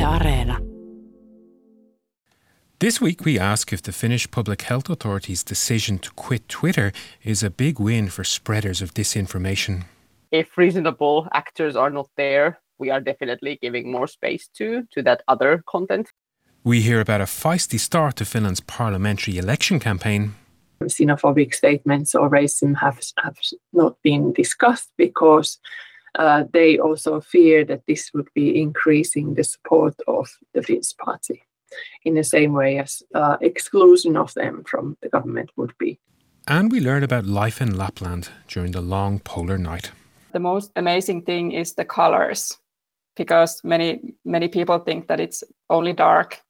Yle Areena. This week, we ask if the Finnish Public Health Authority's decision to quit Twitter is a big win for spreaders of disinformation. If reasonable actors are not there, we are definitely giving more space to to that other content. We hear about a feisty start to Finland's parliamentary election campaign. xenophobic statements or racism have, have not been discussed because uh, they also fear that this would be increasing the support of the Finns party in the same way as uh, exclusion of them from the government would be. And we learn about life in Lapland during the long polar night. The most amazing thing is the colors because many many people think that it's only dark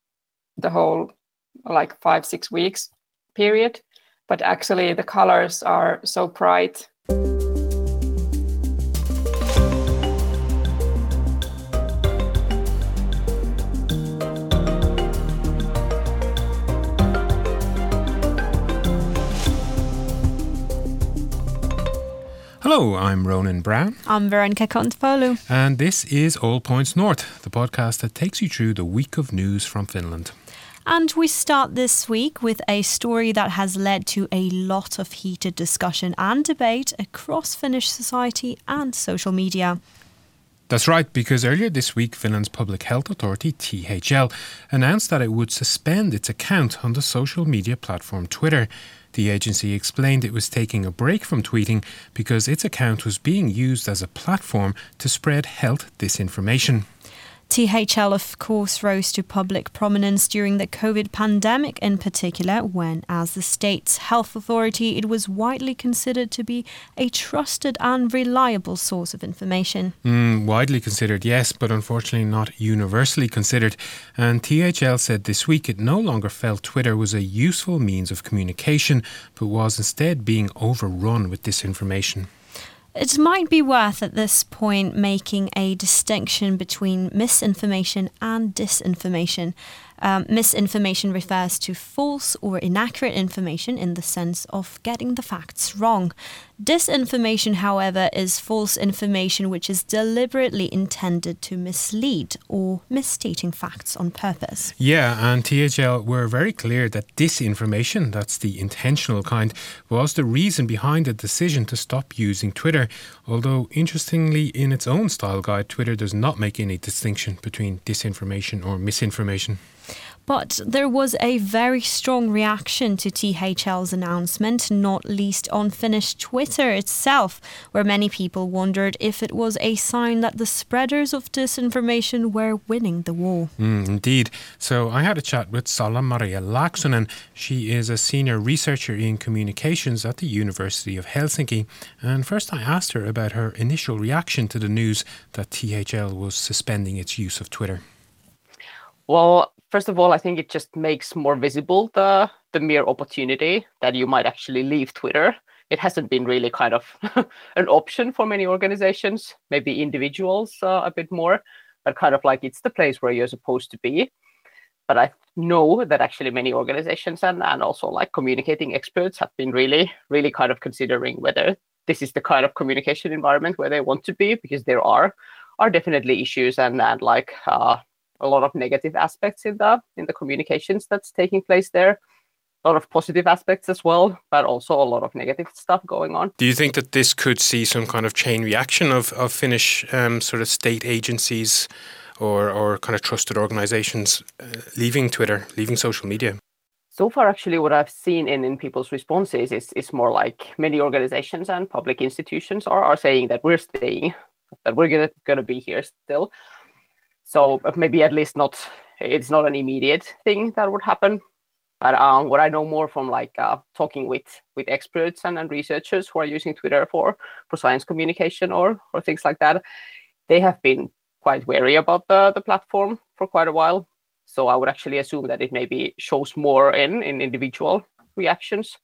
the whole like 5 6 weeks period but actually the colors are so bright. Hello, I'm Ronan Browne. I'm Veronica Kontopoulou. And this is All Points North, the podcast that takes you through the week of news from Finland. And we start this week with a story that has led to a lot of heated discussion and debate across Finnish society and social media. That's right, because earlier this week, Finland's Public Health Authority, THL, announced that it would suspend its account on the social media platform Twitter. The agency explained it was taking a break from tweeting because its account was being used as a platform to spread health disinformation. THL, of course, rose to public prominence during the COVID pandemic, in particular, when, as the state's health authority, it was widely considered to be a trusted and reliable source of information. Mm, widely considered, yes, but unfortunately not universally considered. And THL said this week it no longer felt Twitter was a useful means of communication, but was instead being overrun with disinformation. It might be worth at this point making a distinction between misinformation and disinformation. Um, misinformation refers to false or inaccurate information in the sense of getting the facts wrong. Disinformation, however, is false information which is deliberately intended to mislead or misstating facts on purpose. Yeah, and THL were very clear that disinformation, that's the intentional kind, was the reason behind the decision to stop using Twitter. Although, interestingly, in its own style guide, Twitter does not make any distinction between disinformation or misinformation. But there was a very strong reaction to THL's announcement, not least on Finnish Twitter itself, where many people wondered if it was a sign that the spreaders of disinformation were winning the war. Mm, indeed. So I had a chat with Salla Maria Laaksonen. She is a senior researcher in communications at the University of Helsinki. And first I asked her about her initial reaction to the news that THL was suspending its use of Twitter. Well, first of all, I think it just makes more visible the the mere opportunity that you might actually leave Twitter. It hasn't been really kind of an option for many organizations, maybe individuals uh, a bit more, but kind of like it's the place where you're supposed to be. But I know that actually many organizations and, and also like communicating experts have been really, really kind of considering whether this is the kind of communication environment where they want to be, because there are are definitely issues and, and like uh, a lot of negative aspects in the in the communications that's taking place there. A lot of positive aspects as well but also a lot of negative stuff going on. Do you think that this could see some kind of chain reaction of, of finnish um, sort of state agencies or, or kind of trusted organizations uh, leaving twitter leaving social media? So far actually what i've seen in, in people's responses is, is more like many organizations and public institutions are, are saying that we're staying that we're gonna, gonna be here still so maybe at least not it's not an immediate thing that would happen. But um, what I know more from like uh, talking with with experts and, and researchers who are using Twitter for for science communication or or things like that, they have been quite wary about the the platform for quite a while. So I would actually assume that it maybe shows more in in individual reactions.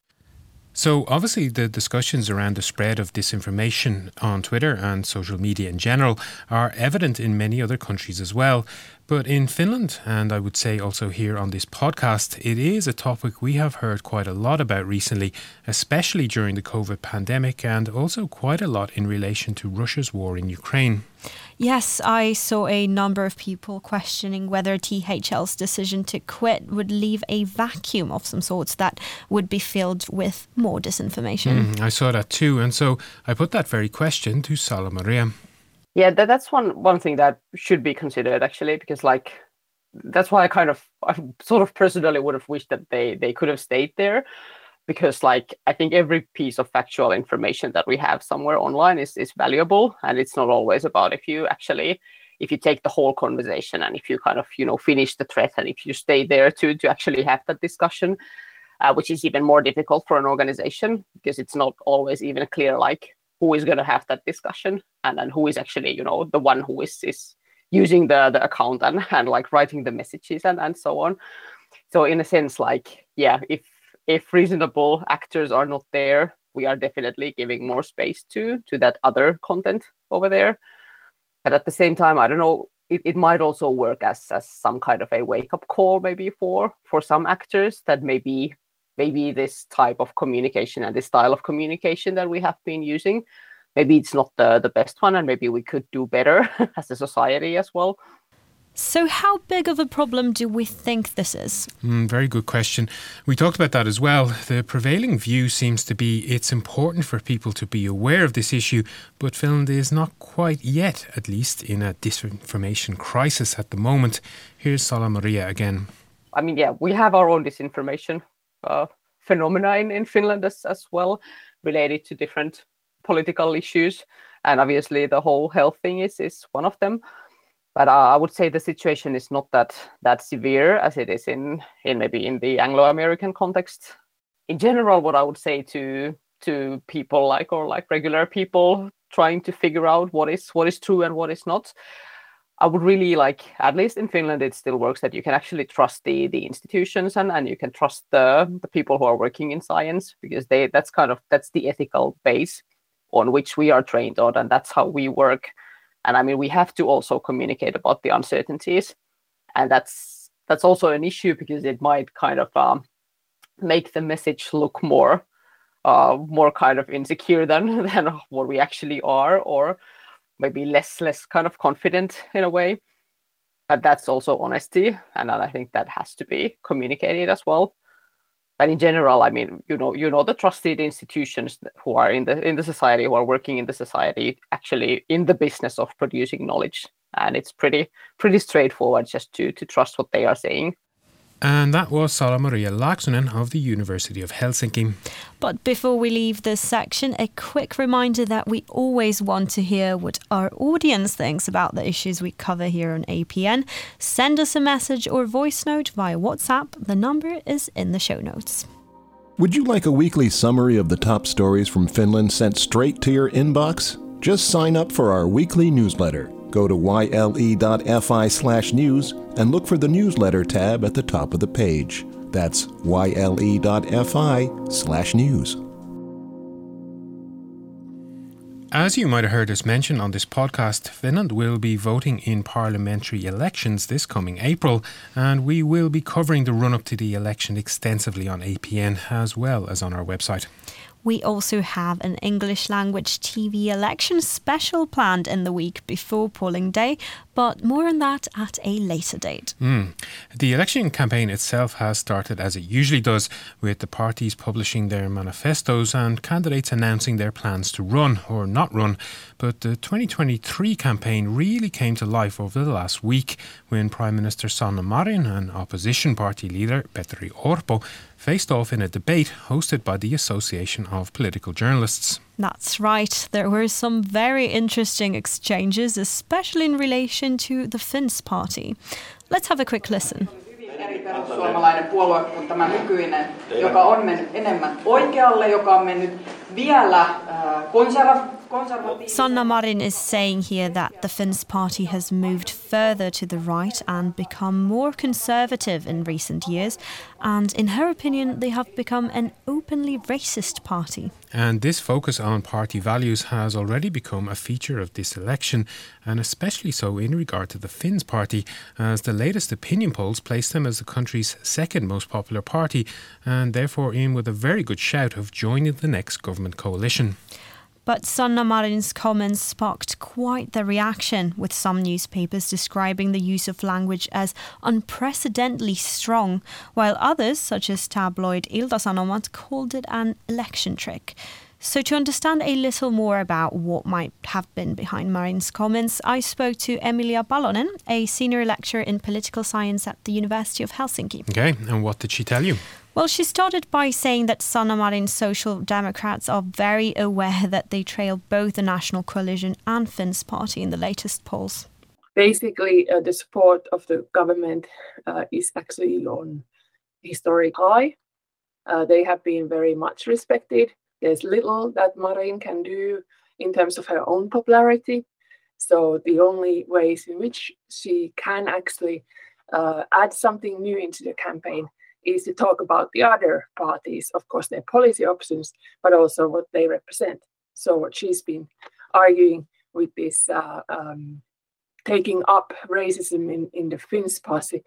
So, obviously, the discussions around the spread of disinformation on Twitter and social media in general are evident in many other countries as well. But in Finland, and I would say also here on this podcast, it is a topic we have heard quite a lot about recently, especially during the COVID pandemic, and also quite a lot in relation to Russia's war in Ukraine. Yes, I saw a number of people questioning whether THL's decision to quit would leave a vacuum of some sorts that would be filled with more disinformation. Mm, I saw that too, and so I put that very question to Salla Maria. Yeah, that, that's one one thing that should be considered actually, because like that's why I kind of I sort of personally would have wished that they they could have stayed there, because like I think every piece of factual information that we have somewhere online is is valuable, and it's not always about if you actually if you take the whole conversation and if you kind of you know finish the thread and if you stay there to to actually have that discussion uh, which is even more difficult for an organization because it's not always even clear like who is going to have that discussion and then who is actually you know the one who is is using the the account and, and like writing the messages and and so on. So in a sense like yeah if if reasonable actors are not there we are definitely giving more space to to that other content over there. But at the same time i don't know it, it might also work as as some kind of a wake up call maybe for for some actors that maybe maybe this type of communication and this style of communication that we have been using maybe it's not the, the best one and maybe we could do better as a society as well so, how big of a problem do we think this is? Mm, very good question. We talked about that as well. The prevailing view seems to be it's important for people to be aware of this issue, but Finland is not quite yet, at least, in a disinformation crisis at the moment. Here's Salla Maria again. I mean, yeah, we have our own disinformation uh, phenomena in, in Finland as, as well, related to different political issues. And obviously, the whole health thing is, is one of them. But uh, I would say the situation is not that that severe as it is in, in maybe in the Anglo-American context. In general, what I would say to to people like or like regular people trying to figure out what is what is true and what is not I would really like, at least in Finland, it still works that you can actually trust the the institutions and, and you can trust the the people who are working in science because they that's kind of that's the ethical base on which we are trained on and that's how we work. And I mean, we have to also communicate about the uncertainties, and that's that's also an issue because it might kind of um, make the message look more uh, more kind of insecure than than what we actually are, or maybe less less kind of confident in a way. But that's also honesty. And i think that has to be communicated as well but in general i mean you know you know the trusted institutions who are in the in the society who are working in the society actually in the business of producing knowledge. And it's pretty pretty straightforward just to to trust what they are saying and that was Salla Maria Laaksonen of the University of Helsinki. But before we leave this section, a quick reminder that we always want to hear what our audience thinks about the issues we cover here on APN. Send us a message or voice note via WhatsApp. The number is in the show notes. Would you like a weekly summary of the top stories from Finland sent straight to your inbox? Just sign up for our weekly newsletter go to yle.fi slash news and look for the newsletter tab at the top of the page. That's yle.fi slash news. As you might have heard us mention on this podcast, Finland will be voting in parliamentary elections this coming April, and we will be covering the run up to the election extensively on APN as well as on our website. We also have an English language TV election special planned in the week before polling day, but more on that at a later date. Mm. The election campaign itself has started as it usually does, with the parties publishing their manifestos and candidates announcing their plans to run or not run. But the 2023 campaign really came to life over the last week when Prime Minister Sanna Marin and opposition party leader Petri Orpo faced off in a debate hosted by the Association of Political Journalists. That's right. There were some very interesting exchanges, especially in relation to the Finns party. Let's have a quick listen. perussuomalainen puolue kuin tämä nykyinen, joka on mennyt enemmän oikealle, joka on mennyt vielä äh, konserva- Sanna Marin is saying here that the Finns party has moved further to the right and become more conservative in recent years, and in her opinion, they have become an openly racist party. And this focus on party values has already become a feature of this election, and especially so in regard to the Finns party, as the latest opinion polls place them as the country's second most popular party, and therefore in with a very good shout of joining the next government coalition. But Sanna Marin's comments sparked quite the reaction, with some newspapers describing the use of language as unprecedentedly strong, while others, such as tabloid Ilta-Sanomat, called it an election trick. So, to understand a little more about what might have been behind Marin's comments, I spoke to Emilia Palonen, a senior lecturer in political science at the University of Helsinki. Okay, and what did she tell you? Well, she started by saying that Sanna Marin Social Democrats are very aware that they trail both the National Coalition and Finns Party in the latest polls. Basically, uh, the support of the government uh, is actually on historic high. Uh, they have been very much respected. There's little that Marin can do in terms of her own popularity. So the only ways in which she can actually uh, add something new into the campaign is to talk about the other parties, of course, their policy options, but also what they represent. So, what she's been arguing with this uh, um, taking up racism in, in the Finns party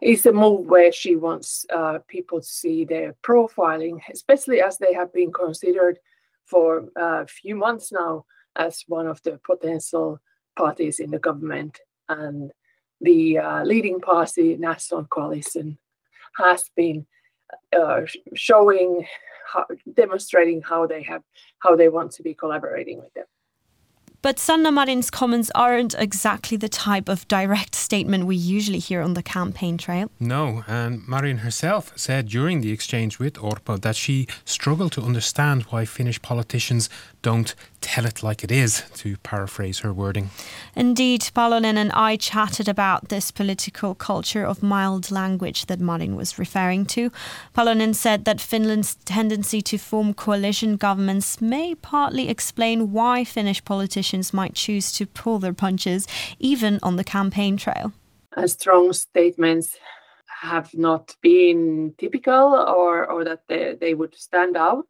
is a move where she wants uh, people to see their profiling, especially as they have been considered for a few months now as one of the potential parties in the government. And the uh, leading party, National Coalition, has been uh, showing, how, demonstrating how they have, how they want to be collaborating with them. But Sanna Marin's comments aren't exactly the type of direct statement we usually hear on the campaign trail. No, and Marin herself said during the exchange with Orpo that she struggled to understand why Finnish politicians don't tell it like it is, to paraphrase her wording. Indeed, Palonen and I chatted about this political culture of mild language that Marin was referring to. Palonen said that Finland's tendency to form coalition governments may partly explain why Finnish politicians might choose to pull their punches, even on the campaign trail. Uh, strong statements have not been typical or, or that they, they would stand out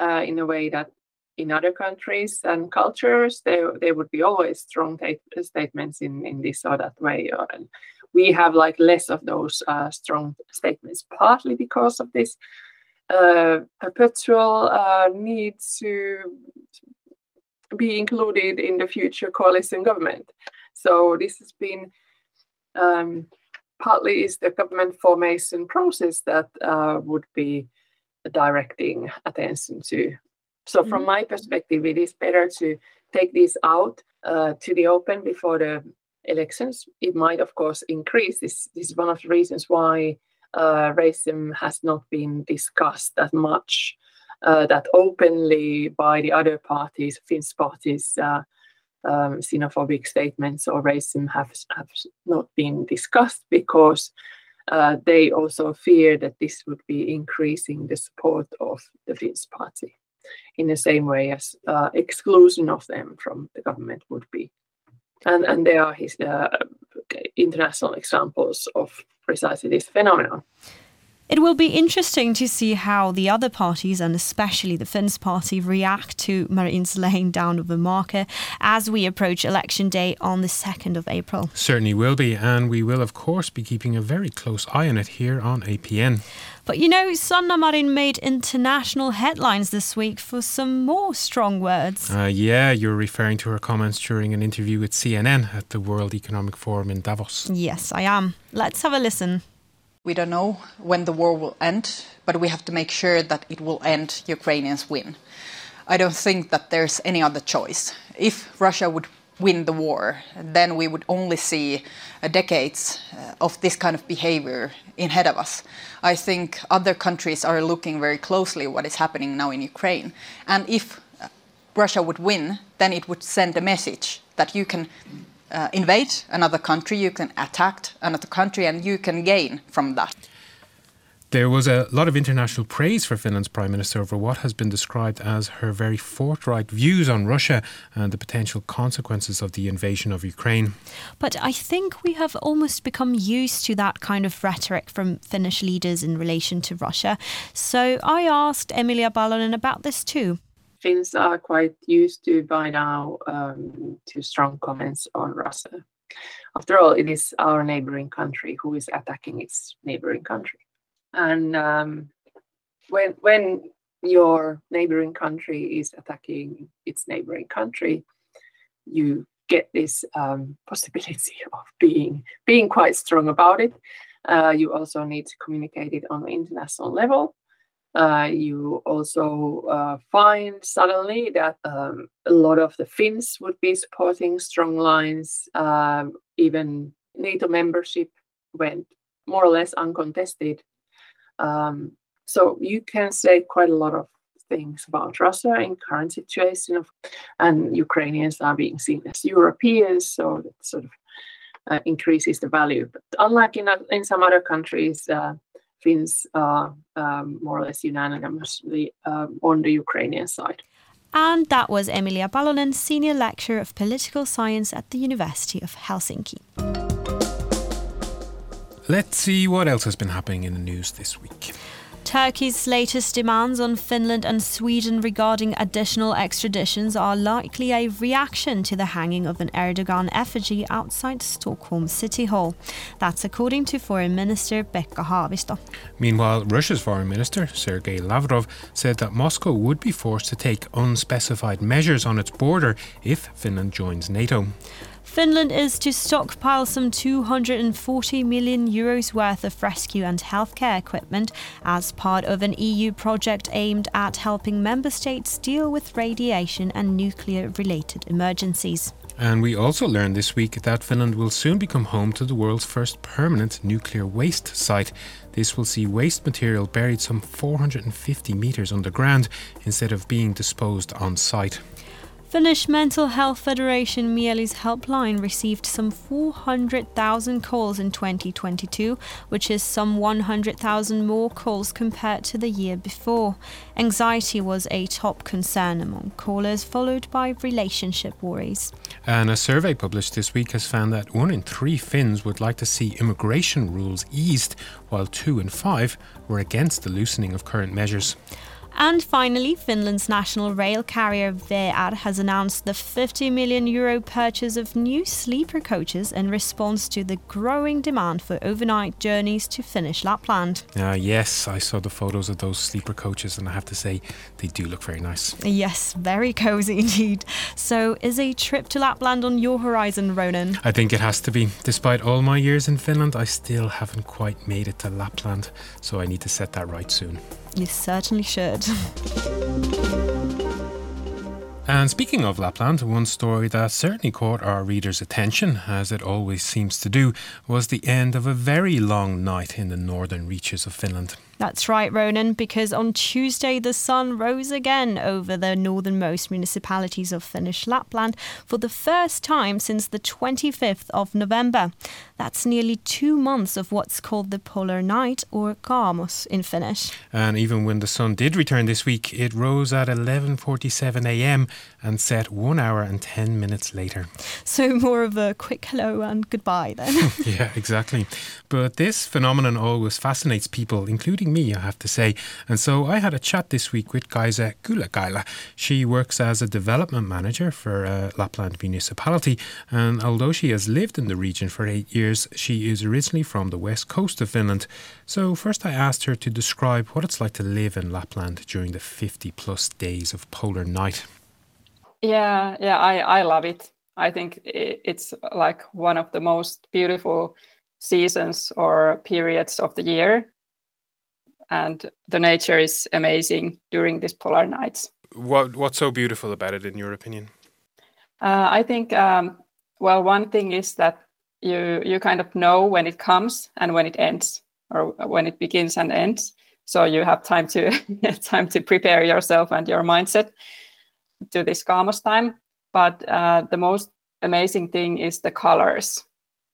uh, in a way that in other countries and cultures, there there would be always strong statements in in this or that way. Or, and we have like less of those uh, strong statements, partly because of this uh, perpetual uh, need to be included in the future coalition government. So this has been um, partly is the government formation process that uh, would be directing attention to so from mm-hmm. my perspective, it is better to take this out uh, to the open before the elections. It might, of course, increase. This, this is one of the reasons why uh, racism has not been discussed that much, uh, that openly by the other parties, Finnish parties, uh, um, xenophobic statements or racism have, have not been discussed because uh, they also fear that this would be increasing the support of the Finnish party in the same way as uh, exclusion of them from the government would be. And, and there are his, uh, international examples of precisely this phenomenon. It will be interesting to see how the other parties, and especially the Finns party, react to Marin's laying down of a marker as we approach election day on the 2nd of April. Certainly will be, and we will, of course, be keeping a very close eye on it here on APN. But you know, Sanna Marin made international headlines this week for some more strong words. Uh, yeah, you're referring to her comments during an interview with CNN at the World Economic Forum in Davos. Yes, I am. Let's have a listen. We don't know when the war will end, but we have to make sure that it will end, Ukrainians win. I don't think that there's any other choice. If Russia would win the war, then we would only see uh, decades uh, of this kind of behavior ahead of us. I think other countries are looking very closely what is happening now in Ukraine. And if uh, Russia would win, then it would send a message that you can uh, invade another country, you can attack another country, and you can gain from that. There was a lot of international praise for Finland's Prime Minister over what has been described as her very forthright views on Russia and the potential consequences of the invasion of Ukraine. But I think we have almost become used to that kind of rhetoric from Finnish leaders in relation to Russia. So I asked Emilia Palonen about this too. Finns are quite used to by now um, to strong comments on Russia. After all, it is our neighboring country who is attacking its neighboring country. And um, when when your neighboring country is attacking its neighboring country, you get this um, possibility of being being quite strong about it. Uh, you also need to communicate it on the international level. Uh, you also uh, find suddenly that um, a lot of the Finns would be supporting strong lines. Um, even NATO membership went more or less uncontested um, so you can say quite a lot of things about Russia in current situation, of, and Ukrainians are being seen as Europeans, so that sort of uh, increases the value. But unlike in, in some other countries, uh, Finns are um, more or less unanimously um, on the Ukrainian side. And that was Emilia Palonen, Senior Lecturer of Political Science at the University of Helsinki. Let's see what else has been happening in the news this week. Turkey's latest demands on Finland and Sweden regarding additional extraditions are likely a reaction to the hanging of an Erdogan effigy outside Stockholm City Hall. That's according to Foreign Minister Pekka Haavisto. Meanwhile, Russia's Foreign Minister Sergei Lavrov said that Moscow would be forced to take unspecified measures on its border if Finland joins NATO. Finland is to stockpile some 240 million euros worth of rescue and healthcare equipment as part of an EU project aimed at helping member states deal with radiation and nuclear related emergencies. And we also learned this week that Finland will soon become home to the world's first permanent nuclear waste site. This will see waste material buried some 450 metres underground instead of being disposed on site. Finnish Mental Health Federation Mieli's helpline received some 400,000 calls in 2022, which is some 100,000 more calls compared to the year before. Anxiety was a top concern among callers, followed by relationship worries. And a survey published this week has found that one in three Finns would like to see immigration rules eased, while two in five were against the loosening of current measures. And finally, Finland's national rail carrier VR has announced the 50 million euro purchase of new sleeper coaches in response to the growing demand for overnight journeys to Finnish Lapland. Uh, yes, I saw the photos of those sleeper coaches, and I have to say, they do look very nice. Yes, very cozy indeed. So, is a trip to Lapland on your horizon, Ronan? I think it has to be. Despite all my years in Finland, I still haven't quite made it to Lapland, so I need to set that right soon. You certainly should. And speaking of Lapland, one story that certainly caught our readers' attention, as it always seems to do, was the end of a very long night in the northern reaches of Finland. That's right, Ronan, because on Tuesday the sun rose again over the northernmost municipalities of Finnish Lapland for the first time since the 25th of November. That's nearly two months of what's called the polar night, or kaamos in Finnish. And even when the sun did return this week, it rose at 11:47 a.m. and set one hour and 10 minutes later. So more of a quick hello and goodbye then. yeah, exactly. But this phenomenon always fascinates people, including me, I have to say. And so I had a chat this week with Kaisa Kulakaila. She works as a development manager for uh, Lapland municipality. And although she has lived in the region for eight years, she is originally from the west coast of Finland. So first I asked her to describe what it's like to live in Lapland during the 50 plus days of polar night. Yeah, yeah, I, I love it. I think it's like one of the most beautiful seasons or periods of the year and the nature is amazing during these polar nights. What what's so beautiful about it, in your opinion? Uh, I think um, well, one thing is that you you kind of know when it comes and when it ends, or when it begins and ends. So you have time to time to prepare yourself and your mindset to this kaamos time. But uh, the most amazing thing is the colors,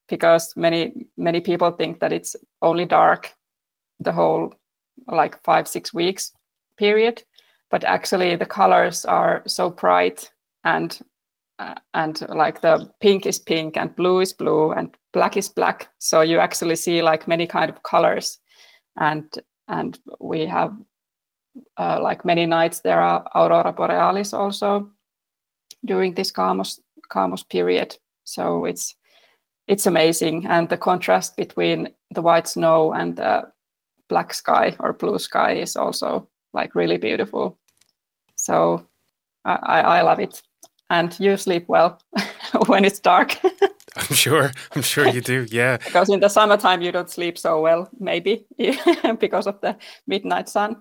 because many many people think that it's only dark the whole like five six weeks period. But actually the colors are so bright and uh, and like the pink is pink and blue is blue and black is black. So you actually see like many kind of colors. And and we have uh, like many nights there are aurora borealis also during this kaamos kaamos period. So it's it's amazing. And the contrast between the white snow and the black sky or blue sky is also like really beautiful. So i i love it. And you sleep well when it's dark. I'm sure. I'm sure you do. Yeah. Because in the summertime you don't sleep so well maybe because of the midnight sun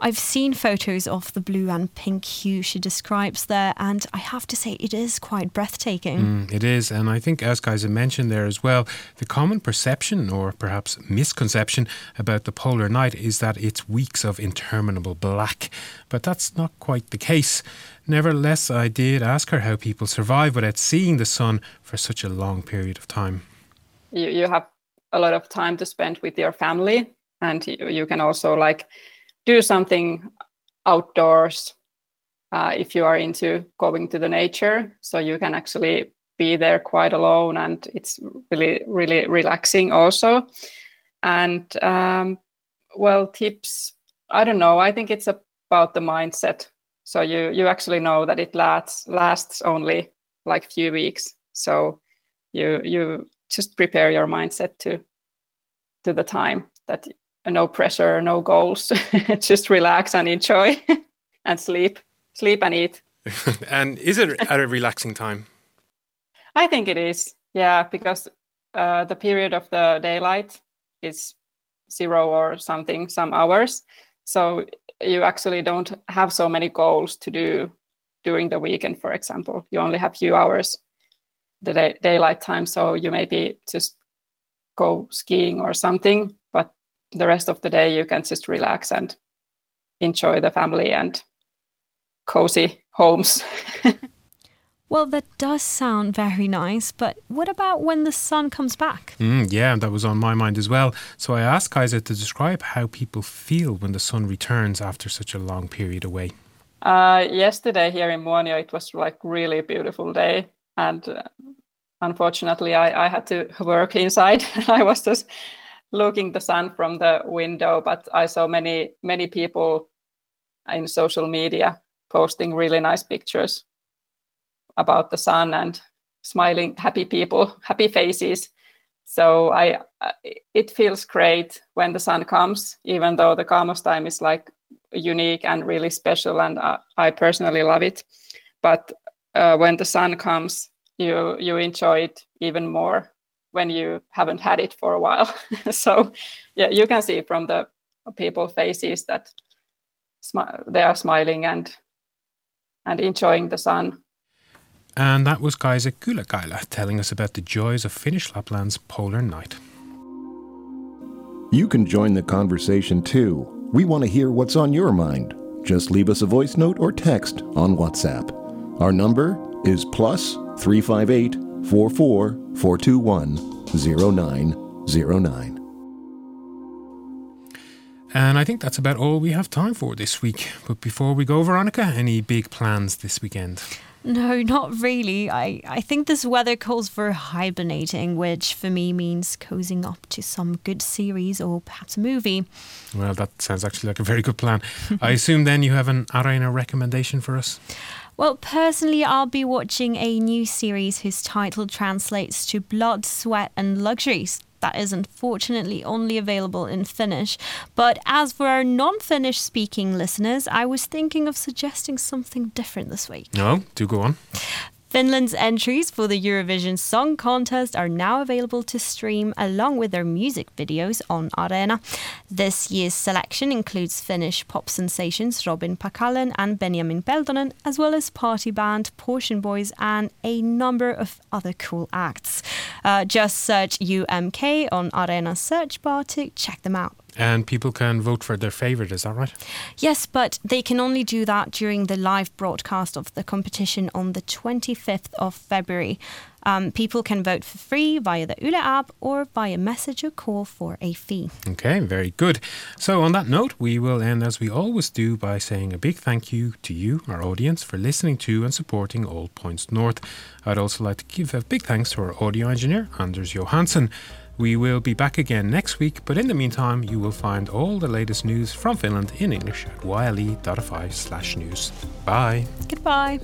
I've seen photos of the blue and pink hue she describes there, and I have to say it is quite breathtaking. Mm, it is, and I think, as Kaisa mentioned there as well, the common perception or perhaps misconception about the polar night is that it's weeks of interminable black, but that's not quite the case. Nevertheless, I did ask her how people survive without seeing the sun for such a long period of time. You, you have a lot of time to spend with your family, and you, you can also like do something outdoors uh, if you are into going to the nature. So you can actually be there quite alone and it's really really relaxing also. And um, well tips i don't know. I think it's about the mindset. So you you actually know that it lasts lasts only like few weeks. So you you just prepare your mindset to to the time that no pressure, no goals. Just relax and enjoy and sleep, sleep and eat. and is it at a relaxing time? I think it is. Yeah, because uh, the period of the daylight is zero or something, some hours. So you actually don't have so many goals to do during the weekend, for example. You only have few hours the day- daylight time. So you maybe just go skiing or something the rest of the day you can just relax and enjoy the family and cozy homes. well, that does sound very nice, but what about when the sun comes back? Mm, yeah, that was on my mind as well. So I asked Kaisa to describe how people feel when the sun returns after such a long period away. Uh, yesterday here in Muonio, it was like really beautiful day, and uh, unfortunately, I, I had to work inside. I was just looking the sun from the window but i saw many many people in social media posting really nice pictures about the sun and smiling happy people happy faces. So i it feels great when the sun comes even though the kaamos time is like unique and really special and uh, i personally love it. But uh, when the sun comes you you enjoy it even more when you haven't had it for a while. so yeah, you can see from the people faces that they are smiling and and enjoying the sun. And that was Kaisa Kyläkaila telling us about the joys of Finnish Lapland's polar night. You can join the conversation too. We want to hear what's on your mind. Just leave us a voice note or text on WhatsApp. Our number is plus 358 44 421 0909. And I think that's about all we have time for this week. But before we go, Veronica, any big plans this weekend? No, not really. I, I think this weather calls for hibernating, which for me means cozying up to some good series or perhaps a movie. Well, that sounds actually like a very good plan. I assume then you have an Areena recommendation for us? Well, personally, I'll be watching a new series whose title translates to Blood, Sweat and Luxuries. That is unfortunately only available in Finnish. But as for our non Finnish speaking listeners, I was thinking of suggesting something different this week. No, do go on. Finland's entries for the Eurovision Song Contest are now available to stream along with their music videos on Areena. This year's selection includes Finnish pop sensations Robin Packalen and Benjamin Peltonen, as well as party band Portion Boys and a number of other cool acts. Uh, just search UMK on Areena's search bar to check them out. And people can vote for their favourite, is that right? Yes, but they can only do that during the live broadcast of the competition on the 25th of February. Um, people can vote for free via the Yle app or via message or call for a fee. Okay, very good. So, on that note, we will end as we always do by saying a big thank you to you, our audience, for listening to and supporting All Points North. I'd also like to give a big thanks to our audio engineer, Anders Johansson. We will be back again next week, but in the meantime, you will find all the latest news from Finland in English at yle.fi slash news. Bye. Goodbye.